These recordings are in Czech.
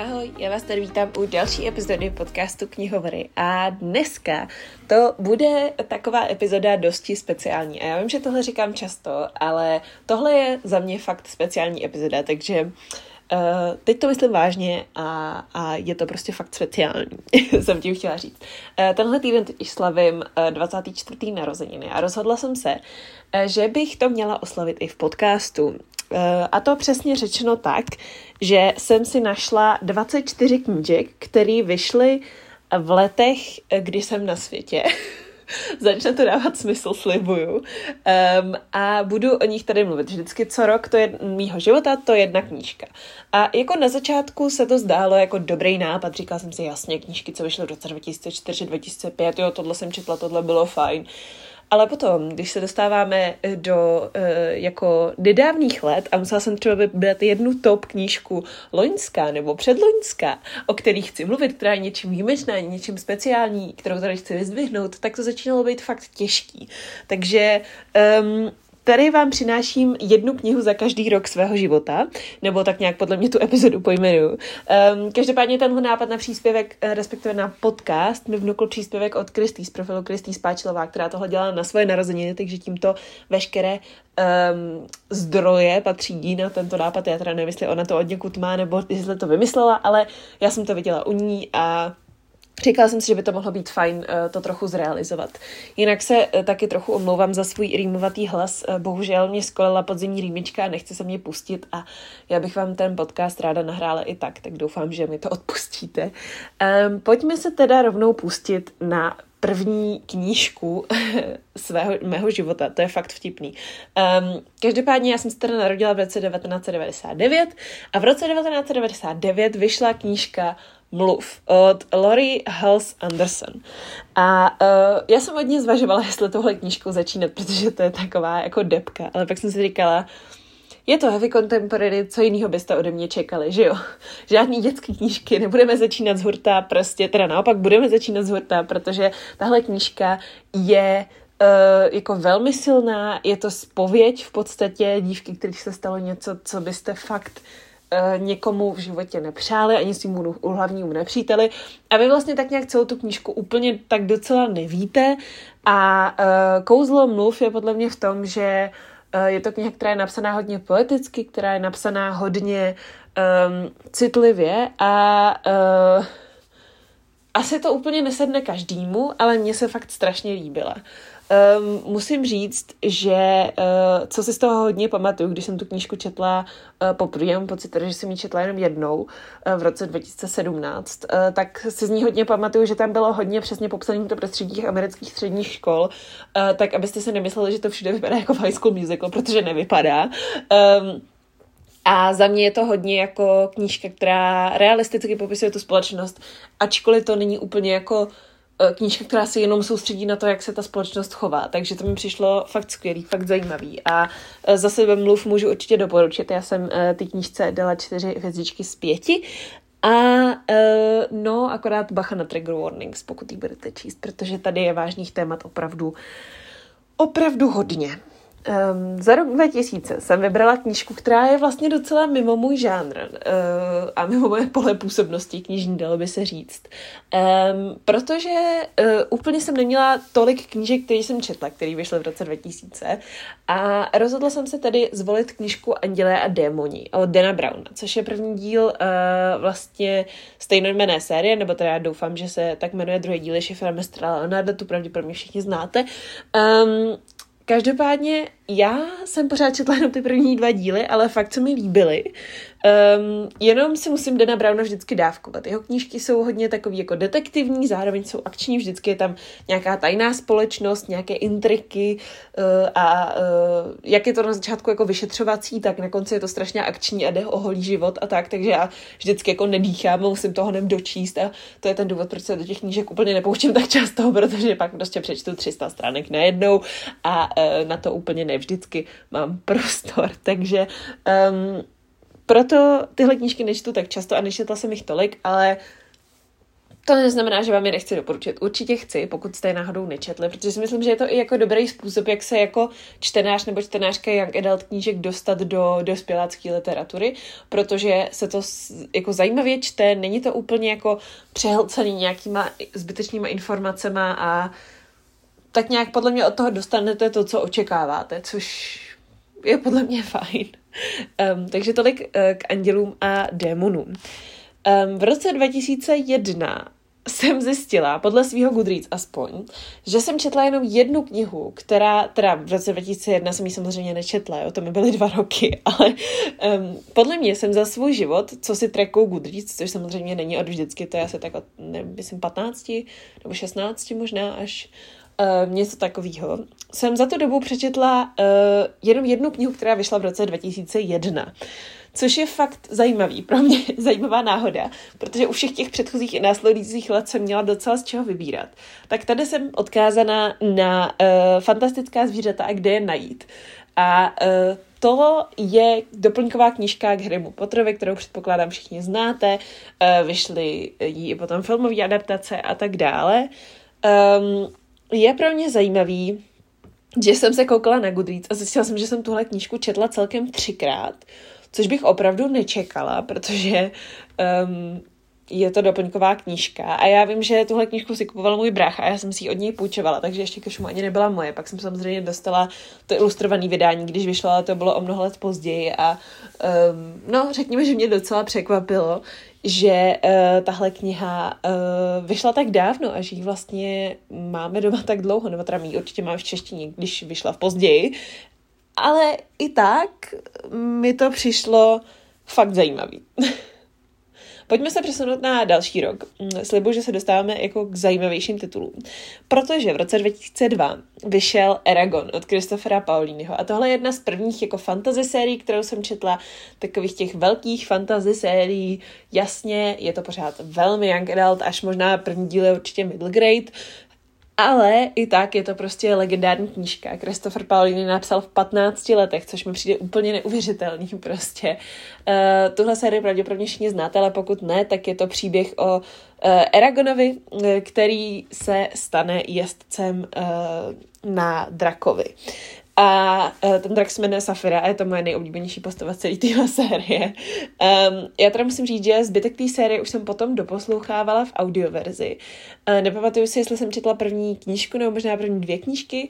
Ahoj, já vás tady vítám u další epizody podcastu Knihovory a dneska to bude taková epizoda dosti speciální a já vím, že tohle říkám často, ale tohle je za mě fakt speciální epizoda, takže uh, teď to myslím vážně a, a je to prostě fakt speciální, jsem tím chtěla říct. Uh, tenhle týden teď slavím uh, 24. narozeniny a rozhodla jsem se, uh, že bych to měla oslavit i v podcastu. Eh, a to přesně řečeno tak, že jsem si našla 24 knížek, které vyšly v letech, kdy jsem na světě. Začne to dávat smysl, slibuju. Um, a budu o nich tady mluvit. Vždycky co rok to je mýho života, to je jedna knížka. A jako na začátku se to zdálo jako dobrý nápad. Říkala jsem si jasně, knížky, co vyšly v roce 2004, 2005, jo, tohle jsem četla, tohle bylo fajn. Ale potom, když se dostáváme do uh, jako nedávných let a musela jsem třeba vybrat jednu top knížku loňská nebo předloňská, o kterých chci mluvit, která je něčím výjimečná, něčím speciální, kterou tady chci vyzdvihnout, tak to začínalo být fakt těžký. Takže um, Tady vám přináším jednu knihu za každý rok svého života, nebo tak nějak podle mě tu epizodu pojmenuju. Um, každopádně tenhle nápad na příspěvek, eh, respektive na podcast, mi vnukl příspěvek od Kristý z profilu Kristý Spáčilová, která tohle dělala na svoje narozeniny, takže tímto veškeré um, zdroje patří jí na tento nápad. Já teda nevím, jestli ona to od někud má, nebo jestli to vymyslela, ale já jsem to viděla u ní a Říkala jsem si, že by to mohlo být fajn uh, to trochu zrealizovat. Jinak se uh, taky trochu omlouvám za svůj rýmovatý hlas. Uh, bohužel mě skolela podzimní rýmička a nechce se mě pustit a já bych vám ten podcast ráda nahrála i tak, tak doufám, že mi to odpustíte. Um, pojďme se teda rovnou pustit na první knížku svého, mého života. To je fakt vtipný. Um, každopádně já jsem se teda narodila v roce 1999 a v roce 1999 vyšla knížka Mluv od Lori Hals Anderson. A uh, já jsem hodně zvažovala, jestli tohle knížkou začínat, protože to je taková jako depka, ale pak jsem si říkala, je to heavy contemporary, co jiného byste ode mě čekali, že jo? Žádný dětské knížky, nebudeme začínat z hurta, prostě, teda naopak budeme začínat z hurta, protože tahle knížka je Uh, jako velmi silná, je to spověď v podstatě dívky, který se stalo něco, co byste fakt někomu v životě nepřáli, ani svým hlavnímu nepříteli. A vy vlastně tak nějak celou tu knížku úplně tak docela nevíte. A uh, kouzlo mluv je podle mě v tom, že uh, je to kniha, která je napsaná hodně poeticky, která je napsaná hodně um, citlivě a uh, asi to úplně nesedne každému, ale mně se fakt strašně líbila. Um, musím říct, že uh, co si z toho hodně pamatuju, když jsem tu knížku četla uh, poprvé, mám pocit, že jsem ji četla jenom jednou uh, v roce 2017, uh, tak si z ní hodně pamatuju, že tam bylo hodně přesně popsané to prostředí amerických středních škol, uh, tak abyste si nemysleli, že to všude vypadá jako High School Musical, protože nevypadá. Um, a za mě je to hodně jako knížka, která realisticky popisuje tu společnost, ačkoliv to není úplně jako E, knížka, která se jenom soustředí na to, jak se ta společnost chová. Takže to mi přišlo fakt skvělý, fakt zajímavý. A e, za sebe mluv můžu určitě doporučit. Já jsem e, ty knížce dala čtyři hvězdičky z pěti. A no, akorát bacha na trigger warnings, pokud ji budete číst, protože tady je vážných témat opravdu, opravdu hodně. Um, za rok 2000 jsem vybrala knížku, která je vlastně docela mimo můj žánr uh, a mimo moje pole působnosti knižní, dalo by se říct. Um, protože uh, úplně jsem neměla tolik knížek, které jsem četla, které vyšly v roce 2000 a rozhodla jsem se tedy zvolit knížku Andělé a démoni od Dana Browna, což je první díl uh, vlastně stejnojmené série, nebo teda já doufám, že se tak jmenuje druhý díl, je Šifra Mestra Leonarda, tu pravděpodobně všichni znáte. Um, Každopádně já jsem pořád četla jenom ty první dva díly, ale fakt se mi líbily. Um, jenom si musím Dana Browna vždycky dávkovat. Jeho knížky jsou hodně takový jako detektivní, zároveň jsou akční, vždycky je tam nějaká tajná společnost, nějaké intriky uh, a uh, jak je to na začátku jako vyšetřovací, tak na konci je to strašně akční a jde o holý život a tak, takže já vždycky jako nedýchám, musím toho nem dočíst a to je ten důvod, proč se do těch knížek úplně nepouštím tak často, protože pak prostě přečtu 300 stránek najednou a uh, na to úplně nevždycky mám prostor, takže um, proto tyhle knížky nečtu tak často a nečetla jsem jich tolik, ale to neznamená, že vám je nechci doporučit. Určitě chci, pokud jste je náhodou nečetli, protože si myslím, že je to i jako dobrý způsob, jak se jako čtenář nebo čtenářka young adult knížek dostat do dospělácké literatury, protože se to jako zajímavě čte, není to úplně jako přehlcený nějakýma zbytečnýma informacema a tak nějak podle mě od toho dostanete to, co očekáváte, což je podle mě fajn. Um, takže tolik uh, k andělům a démonům. Um, v roce 2001 jsem zjistila, podle svého Goodreads aspoň, že jsem četla jenom jednu knihu, která, teda v roce 2001 jsem ji samozřejmě nečetla, jo, to mi byly dva roky, ale um, podle mě jsem za svůj život, co si trackou Goodreads, což samozřejmě není od vždycky, to je asi tak od, nevím, myslím 15 nebo 16 možná až, uh, něco takového. Jsem za tu dobu přečetla uh, jenom jednu knihu, která vyšla v roce 2001. Což je fakt zajímavý, pro mě zajímavá náhoda, protože u všech těch předchozích i následujících let jsem měla docela z čeho vybírat. Tak tady jsem odkázaná na uh, fantastická zvířata a kde je najít. A uh, to je doplňková knížka k Harrymu Potterovi, kterou předpokládám všichni znáte. Uh, vyšly jí i potom filmové adaptace a tak dále. Um, je pro mě zajímavý, že jsem se koukala na Goodreads a zjistila jsem, že jsem tuhle knížku četla celkem třikrát, což bych opravdu nečekala, protože um, je to doplňková knížka a já vím, že tuhle knížku si kupoval můj brácha a já jsem si ji od něj půjčovala, takže ještě ke ani nebyla moje. Pak jsem samozřejmě dostala to ilustrované vydání, když vyšlo, ale to bylo o mnoho let později a um, no, řekněme, že mě docela překvapilo, že uh, tahle kniha uh, vyšla tak dávno a že ji vlastně máme doma tak dlouho, nebo teda my určitě máme v češtině, když vyšla v později, ale i tak mi to přišlo fakt zajímavý. Pojďme se přesunout na další rok. Mm, slibuji, že se dostáváme jako k zajímavějším titulům. Protože v roce 2002 vyšel Eragon od Christophera Paulínyho a tohle je jedna z prvních jako fantasy sérií, kterou jsem četla, takových těch velkých fantasy sérií. Jasně, je to pořád velmi young adult, až možná první díl je určitě middle grade, ale i tak je to prostě legendární knížka. Christopher Paolini napsal v 15 letech, což mi přijde úplně neuvěřitelný prostě. Uh, tuhle sérii pravděpodobně všichni znáte, ale pokud ne, tak je to příběh o uh, Eragonovi, uh, který se stane jezdcem uh, na drakovi. A uh, ten drak se jmenuje Safira a je to moje nejoblíbenější postava celé téhle série. Um, já teda musím říct, že zbytek té série už jsem potom doposlouchávala v audioverzi. Uh, nepamatuju si, jestli jsem četla první knížku nebo možná první dvě knížky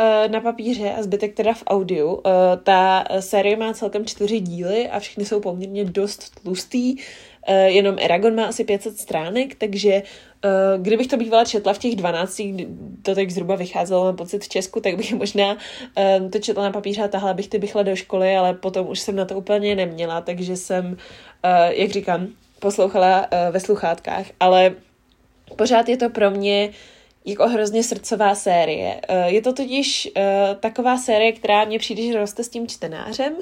uh, na papíře a zbytek teda v audiu. Uh, ta série má celkem čtyři díly a všechny jsou poměrně dost tlustý. Uh, jenom Eragon má asi 500 stránek, takže Uh, kdybych to bývala četla v těch 12, to tak zhruba vycházelo, na pocit v Česku, tak bych možná uh, to četla na papíře a tahla bych ty bychla do školy, ale potom už jsem na to úplně neměla, takže jsem, jak říkám, poslouchala ve sluchátkách, ale pořád je to pro mě jako hrozně srdcová série. Je to totiž taková série, která mě přijde, že roste s tím čtenářem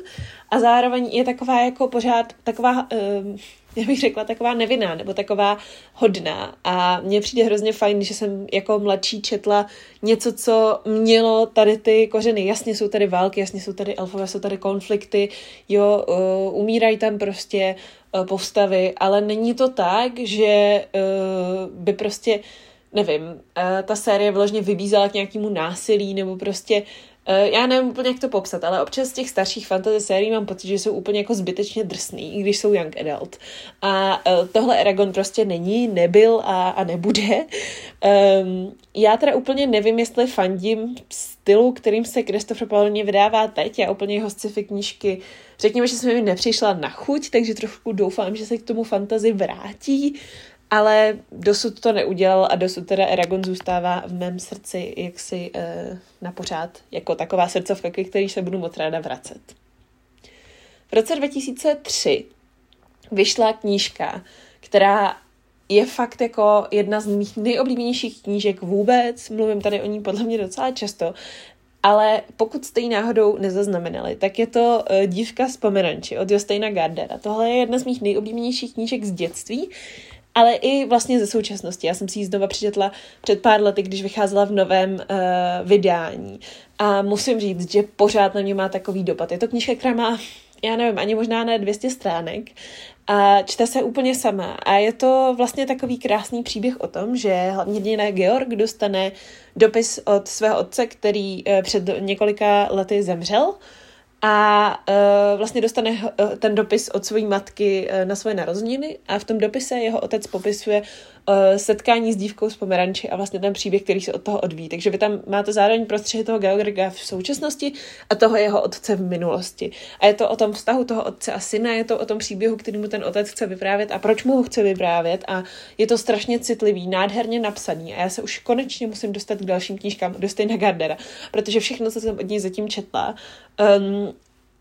a zároveň je taková jako pořád taková já bych řekla, taková nevinná nebo taková hodná. A mně přijde hrozně fajn, že jsem jako mladší četla něco, co mělo tady ty kořeny. Jasně jsou tady války, jasně jsou tady elfové, jsou tady konflikty, jo, uh, umírají tam prostě uh, postavy, ale není to tak, že uh, by prostě nevím, ta série vložně vybízela k nějakému násilí nebo prostě Eh, já nevím úplně, jak to popsat, ale občas z těch starších fantasy sérií mám pocit, že jsou úplně jako zbytečně drsný, i když jsou young adult. A uh, tohle Eragon prostě není, nebyl a, a nebude. Um, já teda úplně nevím, jestli fandím stylu, kterým se Christopher Paulini vydává teď. Já úplně jeho sci-fi knížky, řekněme, že jsem mi nepřišla na chuť, takže trošku doufám, že se k tomu fantazi vrátí ale dosud to neudělal a dosud teda Eragon zůstává v mém srdci jaksi uh, na pořád jako taková srdcovka, ke který se budu moc ráda vracet. V roce 2003 vyšla knížka, která je fakt jako jedna z mých nejoblíbenějších knížek vůbec, mluvím tady o ní podle mě docela často, ale pokud jste ji náhodou nezaznamenali, tak je to uh, Dívka z Pomeranči od Josteina Gardera. Tohle je jedna z mých nejoblíbenějších knížek z dětství ale i vlastně ze současnosti. Já jsem si ji znova přečetla před pár lety, když vycházela v novém uh, vydání. A musím říct, že pořád na mě má takový dopad. Je to knížka, která má já nevím, ani možná ne 200 stránek a čte se úplně sama. A je to vlastně takový krásný příběh o tom, že hlavně dějina Georg dostane dopis od svého otce, který eh, před několika lety zemřel a uh, vlastně dostane uh, ten dopis od své matky uh, na svoje narozeniny a v tom dopise jeho otec popisuje setkání s dívkou z Pomeranči a vlastně ten příběh, který se od toho odvíjí. Takže vy tam máte zároveň prostředí toho Georga v současnosti a toho jeho otce v minulosti. A je to o tom vztahu toho otce a syna, je to o tom příběhu, který mu ten otec chce vyprávět a proč mu ho chce vyprávět a je to strašně citlivý, nádherně napsaný a já se už konečně musím dostat k dalším knížkám do Stejna Gardera, protože všechno, co jsem od něj zatím četla, um,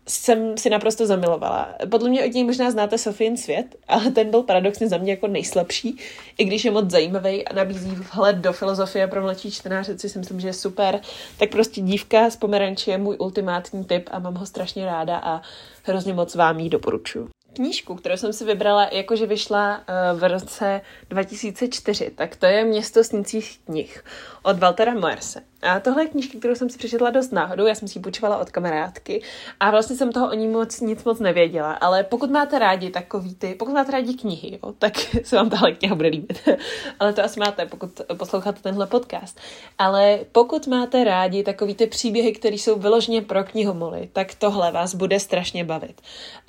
jsem si naprosto zamilovala. Podle mě od něj možná znáte Sofien svět, ale ten byl paradoxně za mě jako nejslabší, i když je moc zajímavý a nabízí vhled do filozofie pro mladší čtenáře, což si myslím, že je super. Tak prostě dívka z Pomeranči je můj ultimátní typ a mám ho strašně ráda a hrozně moc vám ji doporučuji knížku, kterou jsem si vybrala, jakože vyšla uh, v roce 2004, tak to je Město snících knih od Waltera Moerse. A tohle je knížka, kterou jsem si přečetla dost náhodou, já jsem si ji půjčovala od kamarádky a vlastně jsem toho o ní moc nic moc nevěděla, ale pokud máte rádi takový ty, pokud máte rádi knihy, jo, tak se vám tahle kniha bude líbit. ale to asi máte, pokud posloucháte tenhle podcast. Ale pokud máte rádi takový ty příběhy, které jsou vyloženě pro knihomoly, tak tohle vás bude strašně bavit.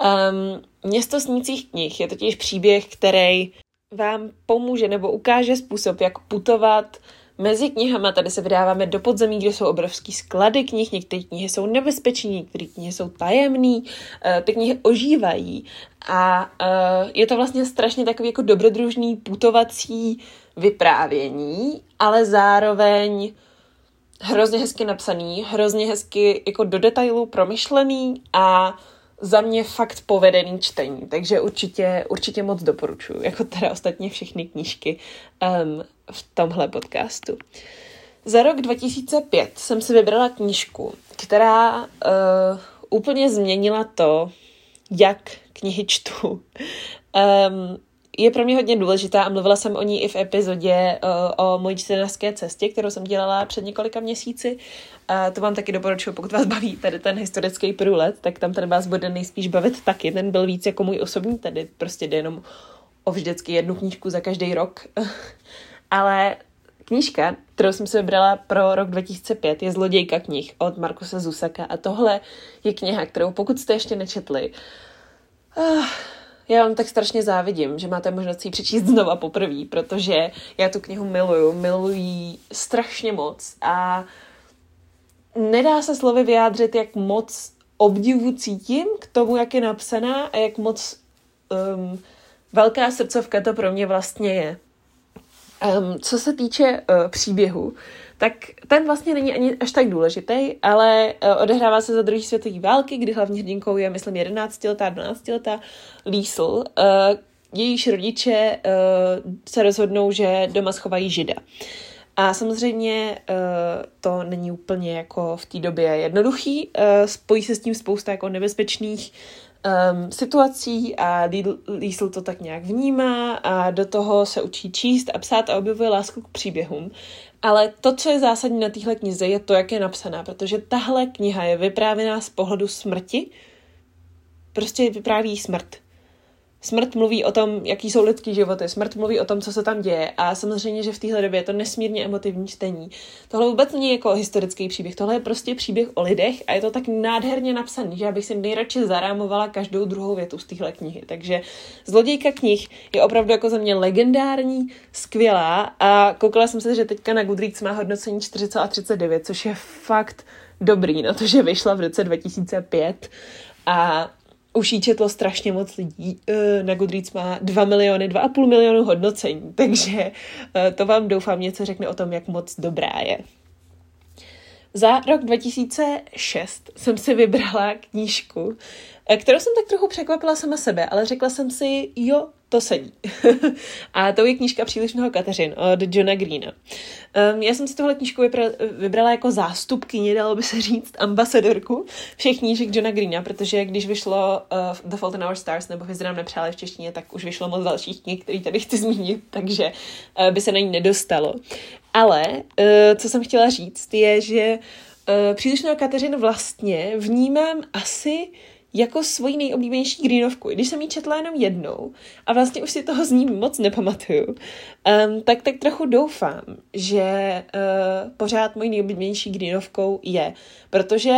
Um, Město snících knih je totiž příběh, který vám pomůže nebo ukáže způsob, jak putovat mezi knihama. Tady se vydáváme do podzemí, kde jsou obrovský sklady knih, některé knihy jsou nebezpečné, některé knihy jsou tajemné, eh, ty knihy ožívají a eh, je to vlastně strašně takový jako dobrodružný putovací vyprávění, ale zároveň hrozně hezky napsaný, hrozně hezky jako do detailů promyšlený a za mě fakt povedený čtení, takže určitě, určitě moc doporučuji, jako teda ostatně všechny knížky um, v tomhle podcastu. Za rok 2005 jsem si vybrala knížku, která uh, úplně změnila to, jak knihy čtu. Um, je pro mě hodně důležitá a mluvila jsem o ní i v epizodě uh, o mojí čtenářské cestě, kterou jsem dělala před několika měsíci. A to vám taky doporučuji, pokud vás baví tady ten historický průlet, tak tam ten vás bude nejspíš bavit taky. Ten byl víc jako můj osobní, tedy prostě jde jenom o vždycky jednu knížku za každý rok. Ale knížka, kterou jsem si vybrala pro rok 2005, je Zlodějka knih od Markusa Zusaka a tohle je kniha, kterou pokud jste ještě nečetli, uh, já vám tak strašně závidím, že máte možnost ji přečíst znova poprvé, protože já tu knihu miluju, miluji strašně moc a nedá se slovy vyjádřit, jak moc obdivu cítím k tomu, jak je napsaná a jak moc um, velká srdcovka to pro mě vlastně je. Um, co se týče uh, příběhu, tak ten vlastně není ani až tak důležitý, ale uh, odehrává se za druhé světové války, kdy hlavní hrdinkou je, myslím, 11-letá, 12-letá Liesl. Uh, jejíž rodiče uh, se rozhodnou, že doma schovají žida. A samozřejmě uh, to není úplně jako v té době jednoduchý, uh, spojí se s tím spousta jako nebezpečných um, situací a Liesl to tak nějak vnímá a do toho se učí číst a psát a objevuje lásku k příběhům. Ale to, co je zásadní na téhle knize, je to, jak je napsaná, protože tahle kniha je vyprávěná z pohledu smrti, prostě vypráví smrt. Smrt mluví o tom, jaký jsou lidský životy, smrt mluví o tom, co se tam děje. A samozřejmě, že v téhle době je to nesmírně emotivní čtení. Tohle vůbec není jako historický příběh, tohle je prostě příběh o lidech a je to tak nádherně napsaný, že já bych si nejradši zarámovala každou druhou větu z téhle knihy. Takže Zlodějka knih je opravdu jako za mě legendární, skvělá. A koukala jsem se, že teďka na Goodreads má hodnocení 4,39, což je fakt dobrý na to, že vyšla v roce 2005 a už jí četlo strašně moc lidí. Eh, na Goodreads má 2 miliony, 2,5 milionu hodnocení, takže eh, to vám doufám něco řekne o tom, jak moc dobrá je. Za rok 2006 jsem si vybrala knížku, eh, kterou jsem tak trochu překvapila sama sebe, ale řekla jsem si, jo, to sedí. a to je knížka Příliš mnoho Kateřin od Johna Greena. Um, já jsem si tohle knížku vybrala jako zástupkyni, dalo by se říct, ambasadorku všech knížek Johna Greena, protože když vyšlo uh, The Fault in Our Stars nebo Hvězdy nám nepřáli v češtině, tak už vyšlo moc dalších knih, který tady chci zmínit, takže uh, by se na ní nedostalo. Ale uh, co jsem chtěla říct, je, že uh, Příliš mnoho Kateřin vlastně vnímám asi jako svoji nejoblíbenější greenovku. Když jsem ji četla jenom jednou a vlastně už si toho z ní moc nepamatuju, um, tak tak trochu doufám, že uh, pořád mojí nejoblíbenější greenovkou je, protože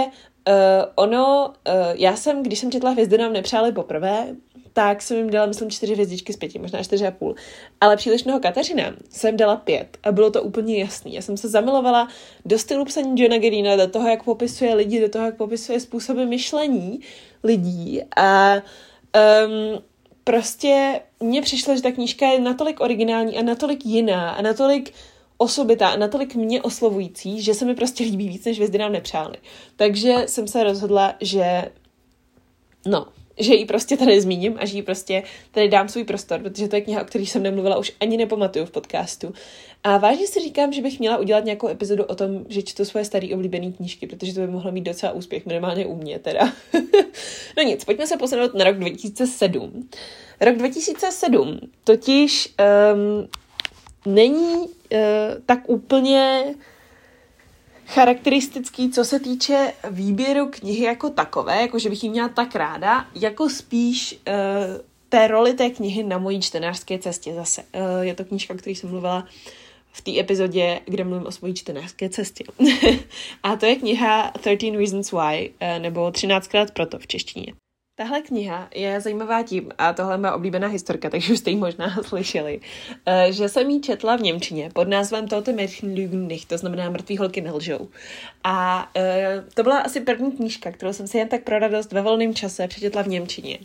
Uh, ono, uh, já jsem, když jsem četla Hvězdy nám nepřáli poprvé, tak jsem jim dala, myslím, čtyři hvězdičky z pěti, možná čtyři a půl. Ale přílišného Kateřina jsem dala pět a bylo to úplně jasný. Já jsem se zamilovala do stylu psaní Johna Gerina, do toho, jak popisuje lidi, do toho, jak popisuje způsoby myšlení lidí a um, prostě mně přišlo, že ta knížka je natolik originální a natolik jiná a natolik osobitá a natolik mě oslovující, že se mi prostě líbí víc, než hvězdy nám nepřáli. Takže jsem se rozhodla, že no, že ji prostě tady zmíním a že ji prostě tady dám svůj prostor, protože to je kniha, o které jsem nemluvila už ani nepamatuju v podcastu. A vážně si říkám, že bych měla udělat nějakou epizodu o tom, že čtu svoje staré oblíbené knížky, protože to by mohlo mít docela úspěch, minimálně u mě teda. no nic, pojďme se posunout na rok 2007. Rok 2007 totiž um, není uh, tak úplně charakteristický, co se týče výběru knihy jako takové, jako že bych ji měla tak ráda, jako spíš uh, té roli té knihy na mojí čtenářské cestě zase. Uh, je to knížka, o které jsem mluvila v té epizodě, kde mluvím o svojí čtenářské cestě. a to je kniha 13 Reasons Why, uh, nebo 13krát proto v češtině. Tahle kniha je zajímavá tím, a tohle je moje oblíbená historka, takže už jste ji možná slyšeli, eh, že jsem ji četla v Němčině pod názvem Tote Mädchen lügen nicht, to znamená Mrtvý holky nelžou. A eh, to byla asi první knížka, kterou jsem si jen tak pro radost ve volném čase přečetla v Němčině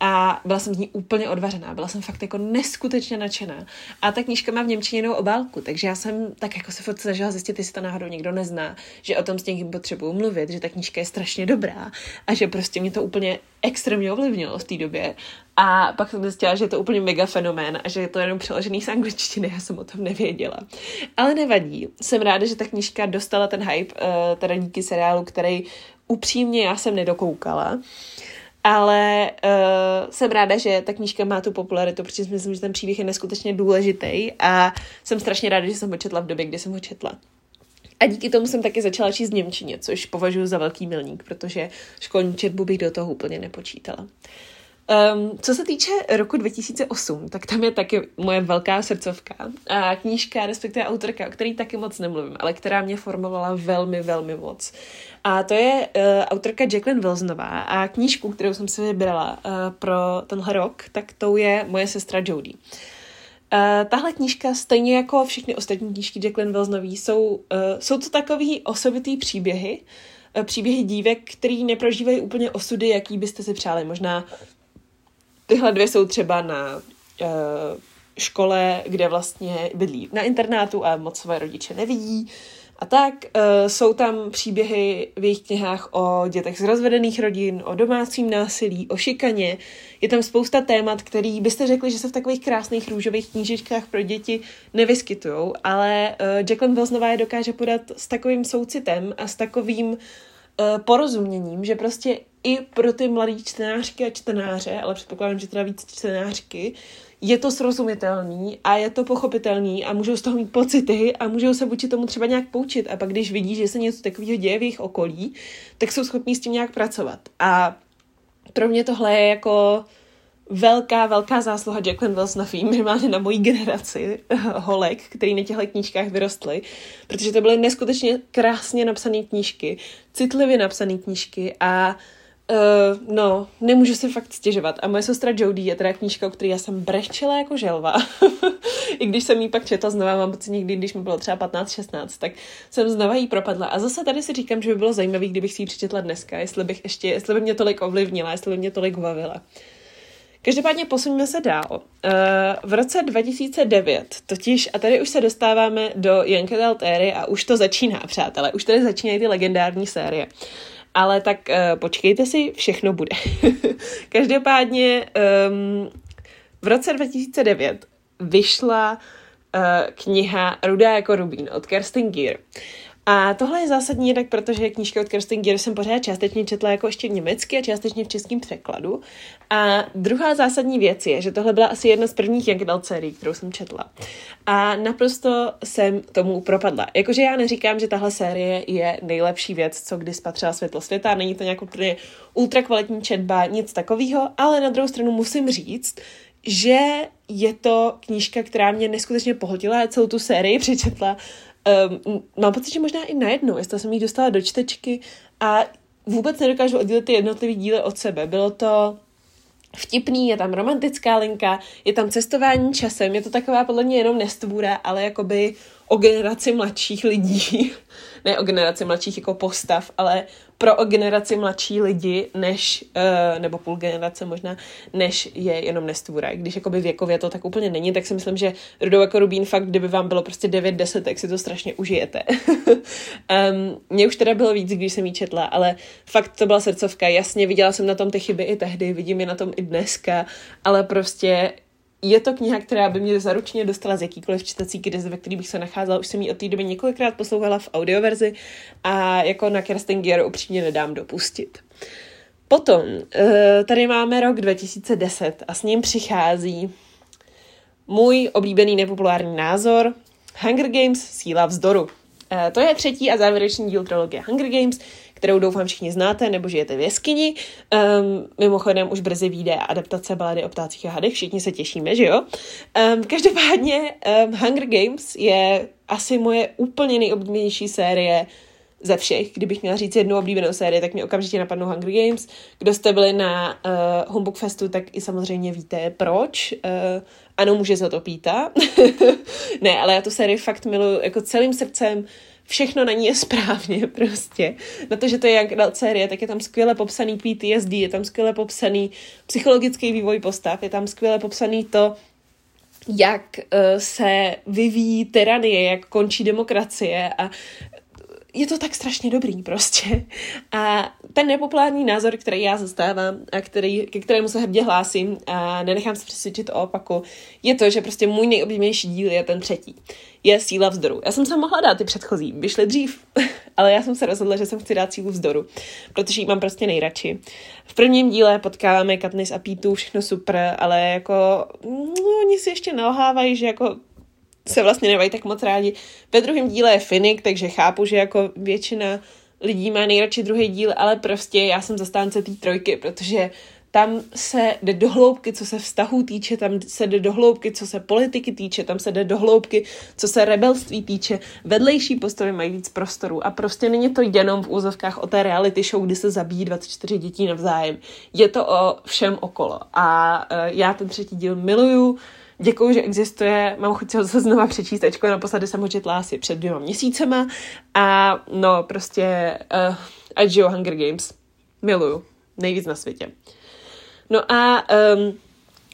a byla jsem z ní úplně odvařená, byla jsem fakt jako neskutečně nadšená. A ta knížka má v Němčině obálku, takže já jsem tak jako se furt snažila zjistit, jestli to náhodou někdo nezná, že o tom s někým potřebuju mluvit, že ta knížka je strašně dobrá a že prostě mě to úplně extrémně ovlivnilo v té době. A pak jsem zjistila, že je to úplně mega fenomén a že je to jenom přeložený z angličtiny, já jsem o tom nevěděla. Ale nevadí, jsem ráda, že ta knížka dostala ten hype, uh, teda díky seriálu, který upřímně já jsem nedokoukala. Ale uh, jsem ráda, že ta knížka má tu popularitu, protože si myslím, že ten příběh je neskutečně důležitý a jsem strašně ráda, že jsem ho četla v době, kdy jsem ho četla. A díky tomu jsem taky začala číst Němčině, což považuji za velký milník, protože školní četbu bych do toho úplně nepočítala. Um, co se týče roku 2008, tak tam je taky moje velká srdcovka. A knížka, respektive autorka, o který taky moc nemluvím, ale která mě formovala velmi, velmi moc. A to je uh, autorka Jacqueline Wilsonová a knížku, kterou jsem si vybrala uh, pro tenhle rok, tak to je moje sestra Jodie. Uh, tahle knížka, stejně jako všechny ostatní knížky Jacqueline Wilsonový, jsou, uh, jsou to takový osobitý příběhy, příběhy dívek, který neprožívají úplně osudy, jaký byste si přáli. Možná tyhle dvě jsou třeba na uh, škole, kde vlastně bydlí na internátu a moc své rodiče nevidí. A tak uh, jsou tam příběhy v jejich knihách o dětech z rozvedených rodin, o domácím násilí, o šikaně. Je tam spousta témat, který byste řekli, že se v takových krásných růžových knížičkách pro děti nevyskytují, ale uh, Jacqueline Wilsonová je dokáže podat s takovým soucitem a s takovým uh, porozuměním, že prostě i pro ty mladé čtenářky a čtenáře, ale předpokládám, že teda víc čtenářky, je to srozumitelný a je to pochopitelný a můžou z toho mít pocity a můžou se vůči tomu třeba nějak poučit a pak když vidí, že se něco takového děje v jejich okolí, tak jsou schopní s tím nějak pracovat. A pro mě tohle je jako velká, velká zásluha Jacqueline Wilsonový, minimálně na mojí generaci holek, který na těchto knížkách vyrostly, protože to byly neskutečně krásně napsané knížky, citlivě napsané knížky a Uh, no, nemůžu si fakt stěžovat. A moje sestra Jodie je teda knížka, o které já jsem brečela jako želva. I když jsem jí pak četla znova, mám pocit někdy, když mi bylo třeba 15-16, tak jsem znova jí propadla. A zase tady si říkám, že by bylo zajímavé, kdybych si ji přečetla dneska, jestli bych ještě, jestli by mě tolik ovlivnila, jestli by mě tolik bavila. Každopádně posuníme se dál. Uh, v roce 2009 totiž, a tady už se dostáváme do Young Adult éry a už to začíná, přátelé, už tady začínají ty legendární série. Ale tak uh, počkejte si, všechno bude. Každopádně um, v roce 2009 vyšla uh, kniha Rudá jako rubín od Kerstin Gier. A tohle je zásadní jednak, protože knížky od Kirsten Gier jsem pořád částečně četla jako ještě v německy a částečně v českém překladu. A druhá zásadní věc je, že tohle byla asi jedna z prvních Young sérií, kterou jsem četla. A naprosto jsem tomu propadla. Jakože já neříkám, že tahle série je nejlepší věc, co kdy spatřila světlo světa, není to nějak úplně ultra kvalitní četba, nic takového, ale na druhou stranu musím říct, že je to knížka, která mě neskutečně pohltila, já celou tu sérii přečetla. Um, mám pocit, že možná i najednou, jestli jsem ji dostala do čtečky a vůbec nedokážu oddělit ty jednotlivé díly od sebe. Bylo to vtipný, je tam romantická linka, je tam cestování časem, je to taková podle mě jenom nestvůra, ale jakoby o generaci mladších lidí, ne o generaci mladších jako postav, ale pro o generaci mladší lidi, než, uh, nebo půl generace možná, než je jenom nestvůra. Když jakoby věkově to tak úplně není, tak si myslím, že Rudou jako Rubín fakt, kdyby vám bylo prostě 9-10, tak si to strašně užijete. um, mně už teda bylo víc, když jsem ji četla, ale fakt to byla srdcovka. Jasně, viděla jsem na tom ty chyby i tehdy, vidím je na tom i dneska, ale prostě je to kniha, která by mě zaručně dostala z jakýkoliv čtecí krize, ve který bych se nacházela. Už jsem ji od té doby několikrát poslouchala v audioverzi a jako na Kerstin Gier upřímně nedám dopustit. Potom, eh, tady máme rok 2010 a s ním přichází můj oblíbený nepopulární názor Hunger Games síla vzdoru. Eh, to je třetí a závěrečný díl trilogie Hunger Games, kterou doufám všichni znáte, nebo žijete v jeskyni. Um, mimochodem už brzy vyjde adaptace balady o ptácích a hadech, všichni se těšíme, že jo? Um, každopádně um, Hunger Games je asi moje úplně nejoblíbenější série ze všech. Kdybych měla říct jednu oblíbenou sérii, tak mi okamžitě napadnou Hunger Games. Kdo jste byli na uh, Humbug Festu, tak i samozřejmě víte proč. Uh, ano, může se to píta. ne, ale já tu sérii fakt miluji jako celým srdcem všechno na ní je správně prostě. Na to, že to je jak adult série, tak je tam skvěle popsaný PTSD, je tam skvěle popsaný psychologický vývoj postav, je tam skvěle popsaný to, jak uh, se vyvíjí tyranie, jak končí demokracie a je to tak strašně dobrý prostě. A ten nepopulární názor, který já zastávám a který, ke kterému se hrdě hlásím a nenechám se přesvědčit o opaku, je to, že prostě můj nejoblíbenější díl je ten třetí. Je síla vzdoru. Já jsem se mohla dát ty předchozí, vyšly dřív, ale já jsem se rozhodla, že jsem chci dát sílu vzdoru, protože ji mám prostě nejradši. V prvním díle potkáváme Katniss a Pítu, všechno super, ale jako no, oni si ještě nalhávají, že jako se vlastně nemají tak moc rádi. Ve druhém díle je Finik, takže chápu, že jako většina lidí má nejradši druhý díl, ale prostě já jsem zastánce té trojky, protože tam se jde do hloubky, co se vztahů týče, tam se jde do hloubky, co se politiky týče, tam se jde do hloubky, co se rebelství týče. Vedlejší postavy mají víc prostoru a prostě není to jenom v úzovkách o té reality show, kdy se zabíjí 24 dětí navzájem. Je to o všem okolo a uh, já ten třetí díl miluju, Děkuji, že existuje, mám chuť se ho znova přečíst, ačko naposledy jsem ho četla asi před dvěma měsícema a no prostě uh, Hunger Games. Miluju. Nejvíc na světě. No a um,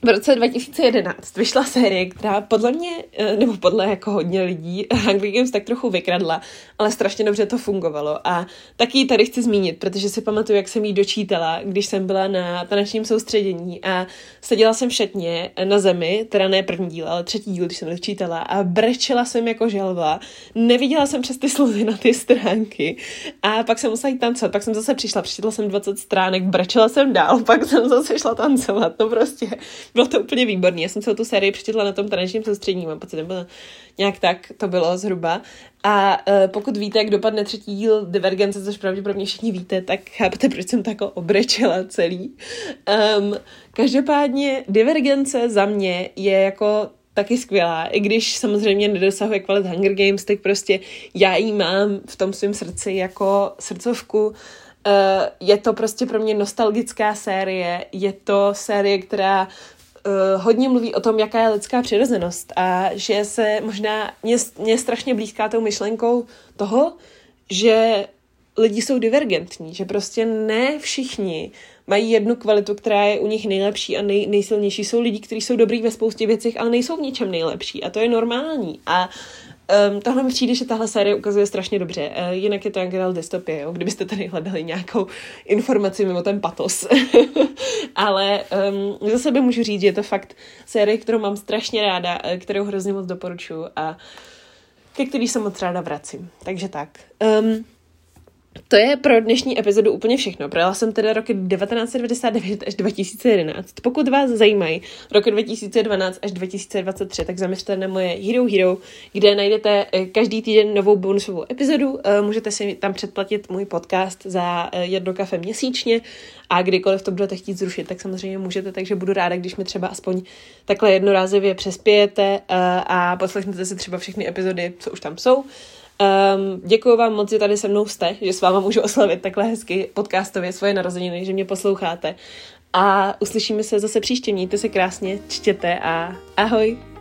v roce 2011 vyšla série, která podle mě, eh, nebo podle jako hodně lidí, Hunger Games tak trochu vykradla, ale strašně dobře to fungovalo. A taky tady chci zmínit, protože si pamatuju, jak jsem jí dočítala, když jsem byla na tanečním soustředění a seděla jsem v šatně na zemi, teda ne první díl, ale třetí díl, když jsem dočítala a brečela jsem jako želva. Neviděla jsem přes ty slzy na ty stránky a pak jsem musela jít tancovat, pak jsem zase přišla, přečetla jsem 20 stránek, brečela jsem dál, pak jsem zase šla tancovat, to prostě bylo to úplně výborný. Já jsem celou tu sérii přečetla na tom tanečním soustředění, mám pocit, nebo nějak tak to bylo zhruba. A uh, pokud víte, jak dopadne třetí díl Divergence, což pravděpodobně všichni víte, tak chápete, proč jsem tak obrečela celý. Um, každopádně Divergence za mě je jako taky skvělá, i když samozřejmě nedosahuje kvalit Hunger Games, tak prostě já ji mám v tom svém srdci jako srdcovku. Uh, je to prostě pro mě nostalgická série, je to série, která uh, hodně mluví o tom, jaká je lidská přirozenost a že se možná, mě, mě strašně blízká tou myšlenkou toho, že lidi jsou divergentní, že prostě ne všichni mají jednu kvalitu, která je u nich nejlepší a nej, nejsilnější. Jsou lidi, kteří jsou dobrý ve spoustě věcech, ale nejsou v ničem nejlepší a to je normální. A Um, tohle mi přijde, že tahle série ukazuje strašně dobře. Uh, jinak je to Angel dystopie, jo? kdybyste tady hledali nějakou informaci mimo ten patos. Ale um, za sebe můžu říct, že je to fakt série, kterou mám strašně ráda, kterou hrozně moc doporučuji a ke který se moc ráda vracím. Takže tak. Um, to je pro dnešní epizodu úplně všechno. Projela jsem teda roky 1999 až 2011. Pokud vás zajímají roky 2012 až 2023, tak zaměřte na moje Hero Hero, kde najdete eh, každý týden novou bonusovou epizodu. Eh, můžete si tam předplatit můj podcast za eh, jedno kafe měsíčně a kdykoliv to budete chtít zrušit, tak samozřejmě můžete, takže budu ráda, když mi třeba aspoň takhle jednorázově přespějete a poslechnete si třeba všechny epizody, co už tam jsou. Um, děkuji vám moc, že tady se mnou jste, že s váma můžu oslavit takhle hezky podcastově svoje narozeniny, že mě posloucháte. A uslyšíme se zase příště. Mějte se krásně, čtěte a ahoj!